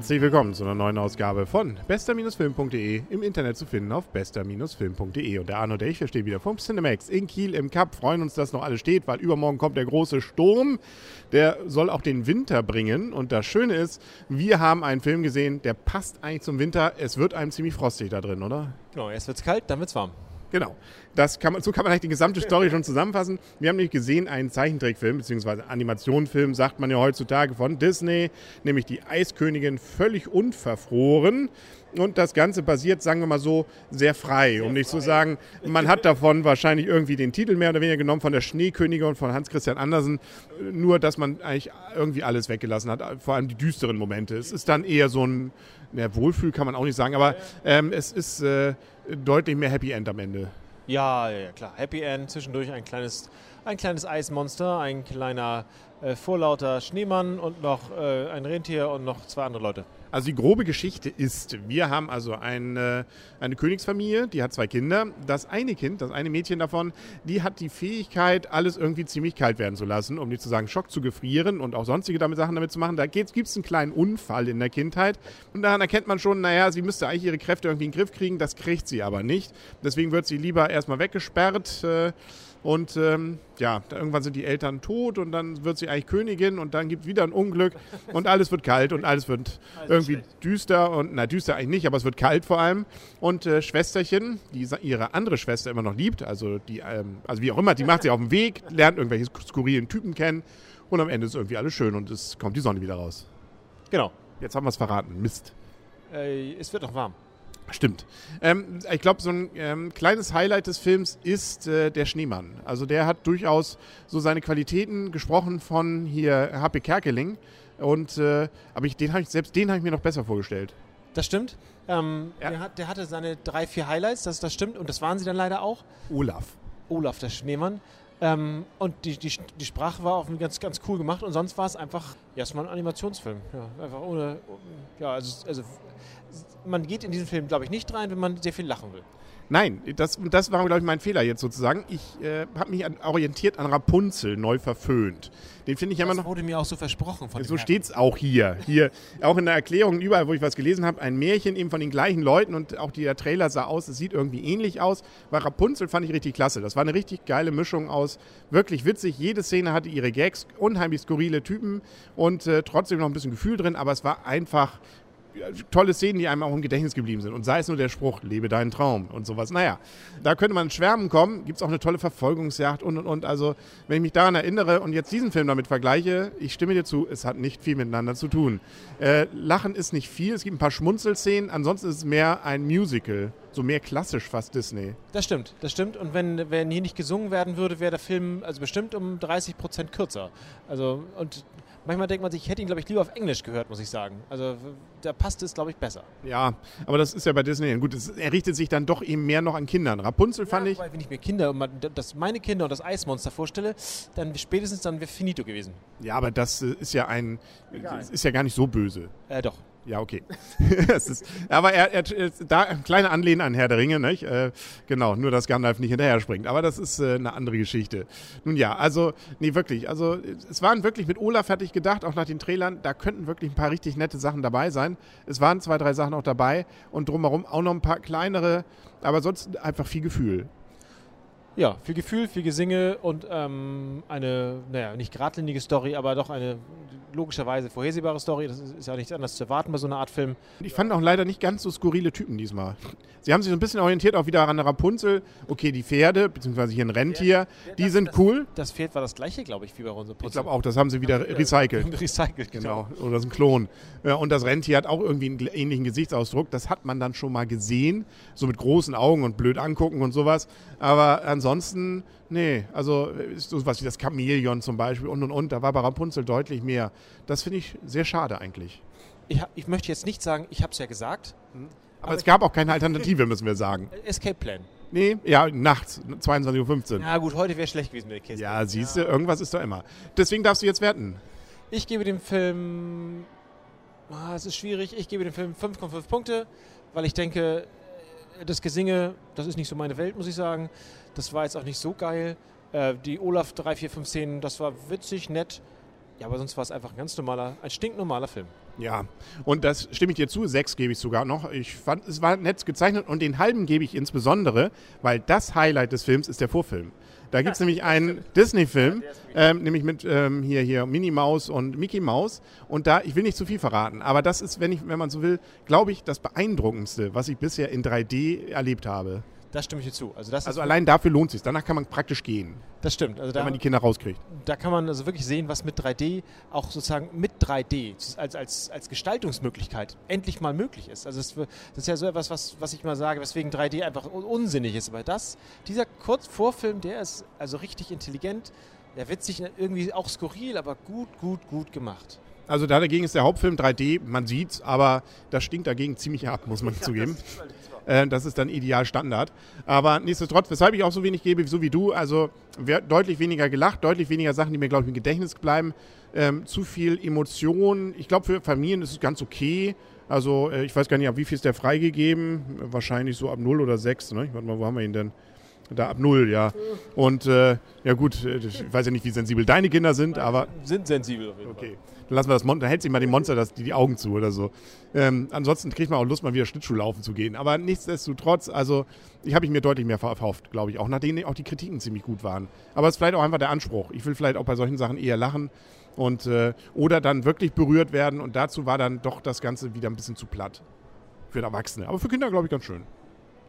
Herzlich willkommen zu einer neuen Ausgabe von bester-film.de im Internet zu finden auf bester-film.de. Und der Arno und ich, wir stehen wieder vom Cinemax in Kiel im Cup, freuen uns, dass noch alles steht, weil übermorgen kommt der große Sturm. Der soll auch den Winter bringen. Und das Schöne ist, wir haben einen Film gesehen, der passt eigentlich zum Winter. Es wird einem ziemlich frostig da drin, oder? Genau, erst wird es kalt, dann wird es warm. Genau. Das kann man, so kann man eigentlich die gesamte Story schon zusammenfassen. Wir haben nämlich gesehen einen Zeichentrickfilm, beziehungsweise Animationsfilm, sagt man ja heutzutage von Disney, nämlich die Eiskönigin völlig unverfroren. Und das Ganze basiert, sagen wir mal so, sehr frei, sehr um nicht frei. zu sagen, man hat davon wahrscheinlich irgendwie den Titel mehr oder weniger genommen von der Schneekönigin von Hans Christian Andersen. Nur, dass man eigentlich irgendwie alles weggelassen hat, vor allem die düsteren Momente. Es ist dann eher so ein, ja, Wohlfühl kann man auch nicht sagen, aber ähm, es ist äh, deutlich mehr Happy End am Ende. Ja, ja, klar. Happy End, zwischendurch ein kleines, ein kleines Eismonster, ein kleiner äh, vorlauter Schneemann und noch äh, ein Rentier und noch zwei andere Leute. Also die grobe Geschichte ist, wir haben also eine, eine Königsfamilie, die hat zwei Kinder. Das eine Kind, das eine Mädchen davon, die hat die Fähigkeit, alles irgendwie ziemlich kalt werden zu lassen, um nicht zu sagen Schock zu gefrieren und auch sonstige damit Sachen damit zu machen. Da gibt es einen kleinen Unfall in der Kindheit und daran erkennt man schon, naja, sie müsste eigentlich ihre Kräfte irgendwie in den Griff kriegen, das kriegt sie aber nicht. Deswegen wird sie lieber erstmal weggesperrt. Äh, und ähm, ja, irgendwann sind die Eltern tot und dann wird sie eigentlich Königin und dann gibt es wieder ein Unglück und alles wird kalt und alles wird alles irgendwie schlecht. düster und na düster eigentlich nicht, aber es wird kalt vor allem. Und äh, Schwesterchen, die ihre andere Schwester immer noch liebt, also die, ähm, also wie auch immer, die macht sie auf dem Weg, lernt irgendwelche skurrilen Typen kennen und am Ende ist irgendwie alles schön und es kommt die Sonne wieder raus. Genau. Jetzt haben wir es verraten. Mist. Äh, es wird noch warm. Stimmt. Ähm, ich glaube, so ein ähm, kleines Highlight des Films ist äh, der Schneemann. Also der hat durchaus so seine Qualitäten gesprochen von hier H.P. Kerkeling. Und äh, aber ich, den hab ich, selbst den habe ich mir noch besser vorgestellt. Das stimmt. Ähm, ja. der, hat, der, hatte seine drei, vier Highlights, das, das stimmt. Und das waren sie dann leider auch. Olaf. Olaf, der Schneemann. Ähm, und die, die, die Sprache war auch ganz, ganz cool gemacht und sonst war es einfach erstmal ein Animationsfilm. Ja, einfach ohne, ja, also, also man geht in diesen Film, glaube ich, nicht rein, wenn man sehr viel lachen will. Nein, das, das war, glaube ich, mein Fehler jetzt sozusagen. Ich äh, habe mich an, orientiert an Rapunzel, neu verföhnt. Den finde ich das immer noch. Das wurde mir auch so versprochen. Von so steht es auch hier. Hier, auch in der Erklärung, überall, wo ich was gelesen habe, ein Märchen eben von den gleichen Leuten und auch der Trailer sah aus, es sieht irgendwie ähnlich aus. Weil Rapunzel fand ich richtig klasse. Das war eine richtig geile Mischung aus wirklich witzig. Jede Szene hatte ihre Gags, unheimlich skurrile Typen und äh, trotzdem noch ein bisschen Gefühl drin, aber es war einfach tolle Szenen, die einem auch im Gedächtnis geblieben sind. Und sei es nur der Spruch, lebe deinen Traum und sowas. Naja, da könnte man Schwärmen kommen. Gibt es auch eine tolle Verfolgungsjagd und und und. Also, wenn ich mich daran erinnere und jetzt diesen Film damit vergleiche, ich stimme dir zu, es hat nicht viel miteinander zu tun. Äh, Lachen ist nicht viel, es gibt ein paar Schmunzelszenen, ansonsten ist es mehr ein Musical. So mehr klassisch fast Disney. Das stimmt, das stimmt. Und wenn, wenn hier nicht gesungen werden würde, wäre der Film also bestimmt um 30 Prozent kürzer. Also, und manchmal denkt man sich, ich hätte ihn, glaube ich, lieber auf Englisch gehört, muss ich sagen. Also da passt es, glaube ich, besser. Ja, aber das ist ja bei Disney. Gut, es, er richtet sich dann doch eben mehr noch an Kindern. Rapunzel fand ja, ich. Weil, wenn ich mir Kinder, das meine Kinder und das Eismonster vorstelle, dann spätestens dann wäre finito gewesen. Ja, aber das äh, ist ja ein, Egal. ist ja gar nicht so böse. Äh, doch. Ja, okay. ist, aber er, er, da kleine Anlehnen an Herr der Ringe, nicht? Äh, genau, nur dass Gandalf nicht hinterher springt. Aber das ist äh, eine andere Geschichte. Nun ja, also, nee, wirklich. Also, es waren wirklich mit Olaf fertig gedacht, auch nach den Trailern, da könnten wirklich ein paar richtig nette Sachen dabei sein. Es waren zwei, drei Sachen auch dabei und drumherum auch noch ein paar kleinere, aber sonst einfach viel Gefühl. Ja, viel Gefühl, viel Gesinge und ähm, eine, naja, nicht geradlinige Story, aber doch eine logischerweise vorhersehbare Story. Das ist ja nichts anderes zu erwarten bei so einer Art Film. Ich fand auch leider nicht ganz so skurrile Typen diesmal. Sie haben sich so ein bisschen orientiert auch wieder an der Rapunzel. Okay, die Pferde, beziehungsweise hier ein Rentier, die das, sind das, cool. Das Pferd war das gleiche, glaube ich, wie bei Rapunzel. Ich glaube auch, das haben sie wieder recycelt. recycelt, genau. genau. Oder das ist ein Klon. Und das Rentier hat auch irgendwie einen ähnlichen Gesichtsausdruck. Das hat man dann schon mal gesehen. So mit großen Augen und blöd angucken und sowas. Aber ansonsten Nee, also so was wie das Chamäleon zum Beispiel und und und, da war bei Rapunzel deutlich mehr. Das finde ich sehr schade eigentlich. Ich, ich, möchte jetzt nicht sagen, ich habe es ja gesagt. Mhm. Aber, aber, es gab auch keine Alternative, müssen wir sagen. Escape Plan. Nee, ja, nachts, 22.15 Uhr. Ja gut, heute wäre schlecht gewesen mit der Kiste. Ja, siehst du, ja. irgendwas ist da immer. Deswegen darfst du jetzt werten. Ich gebe dem Film, ah, es ist schwierig, ich gebe dem Film 5,5 Punkte, weil ich denke, das Gesinge, das ist nicht so meine Welt, muss ich sagen. Das war jetzt auch nicht so geil. Äh, die Olaf 3, 4, 5 Szenen, das war witzig, nett. Ja, aber sonst war es einfach ein ganz normaler, ein stinknormaler Film. Ja, und das stimme ich dir zu, sechs gebe ich sogar noch. Ich fand, es war nett gezeichnet und den halben gebe ich insbesondere, weil das Highlight des Films ist der Vorfilm. Da gibt es nämlich einen Disney-Film, ähm, nämlich mit ähm, hier, hier Minnie Maus und Mickey Maus. Und da, ich will nicht zu viel verraten, aber das ist, wenn, ich, wenn man so will, glaube ich, das Beeindruckendste, was ich bisher in 3D erlebt habe. Das stimme ich dir zu. Also, das Also allein dafür lohnt es sich. Danach kann man praktisch gehen, das stimmt. Also wenn da, man die Kinder rauskriegt. da kann man also wirklich sehen, was mit 3D auch sozusagen mit 3D als, als, als Gestaltungsmöglichkeit endlich mal möglich ist. Also das, das ist ja so etwas, was, was ich mal sage, weswegen 3D einfach un- unsinnig ist. Aber das, dieser Kurzvorfilm, der ist also richtig intelligent, der witzig, irgendwie auch skurril, aber gut, gut, gut gemacht. Also da dagegen ist der Hauptfilm 3D, man sieht's, aber das stinkt dagegen ziemlich ab, muss man zugeben. Äh, das ist dann ideal Standard. Aber nichtsdestotrotz, weshalb ich auch so wenig gebe, so wie du, also deutlich weniger gelacht, deutlich weniger Sachen, die mir, glaube ich, im Gedächtnis bleiben. Ähm, zu viel Emotion. Ich glaube, für Familien ist es ganz okay. Also äh, ich weiß gar nicht, ab wie viel ist der freigegeben? Wahrscheinlich so ab 0 oder 6. Ne? Warte mal, wo haben wir ihn denn? Da ab 0, ja. Und äh, ja gut, äh, ich weiß ja nicht, wie sensibel deine Kinder sind, aber Sind sensibel auf jeden Okay. Dann lassen wir das Monster, hält sich mal dem Monster das, die, die Augen zu oder so. Ähm, ansonsten kriegt man auch Lust, mal wieder Schlittschuh laufen zu gehen. Aber nichtsdestotrotz, also ich habe ich mir deutlich mehr verkauft, glaube ich. Auch nachdem auch die Kritiken ziemlich gut waren. Aber es ist vielleicht auch einfach der Anspruch. Ich will vielleicht auch bei solchen Sachen eher lachen und äh, oder dann wirklich berührt werden. Und dazu war dann doch das Ganze wieder ein bisschen zu platt. Für Erwachsene. Aber für Kinder, glaube ich, ganz schön.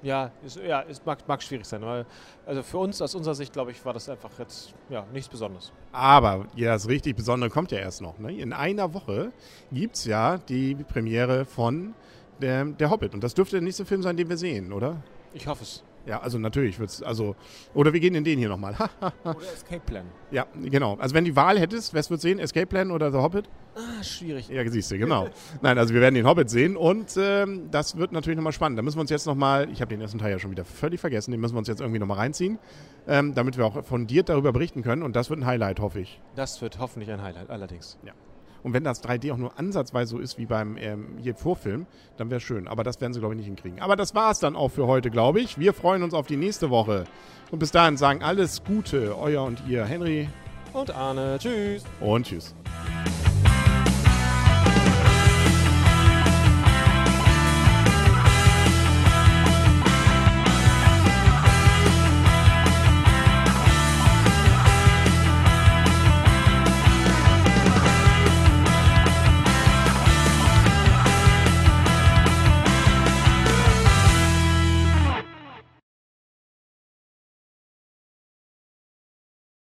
Ja, ist, ja, es mag, mag schwierig sein. Weil, also für uns, aus unserer Sicht, glaube ich, war das einfach jetzt ja, nichts Besonderes. Aber ja, das richtig Besondere kommt ja erst noch. Ne? In einer Woche gibt es ja die Premiere von der, der Hobbit. Und das dürfte der nächste Film sein, den wir sehen, oder? Ich hoffe es. Ja, also natürlich wird's, also, oder wir gehen in den hier nochmal. Oder Escape Plan. ja, genau. Also wenn die Wahl hättest, was würdest du sehen? Escape Plan oder The Hobbit? Ah, schwierig. Ja, siehst du, genau. Nein, also wir werden den Hobbit sehen und ähm, das wird natürlich nochmal spannend. Da müssen wir uns jetzt nochmal, ich habe den ersten Teil ja schon wieder völlig vergessen, den müssen wir uns jetzt irgendwie nochmal reinziehen, ähm, damit wir auch fundiert darüber berichten können und das wird ein Highlight, hoffe ich. Das wird hoffentlich ein Highlight, allerdings. Und wenn das 3D auch nur ansatzweise so ist wie beim ähm, hier Vorfilm, dann wäre schön. Aber das werden sie, glaube ich, nicht hinkriegen. Aber das war es dann auch für heute, glaube ich. Wir freuen uns auf die nächste Woche. Und bis dahin sagen alles Gute, euer und ihr, Henry Und Arne, tschüss. und tschüss.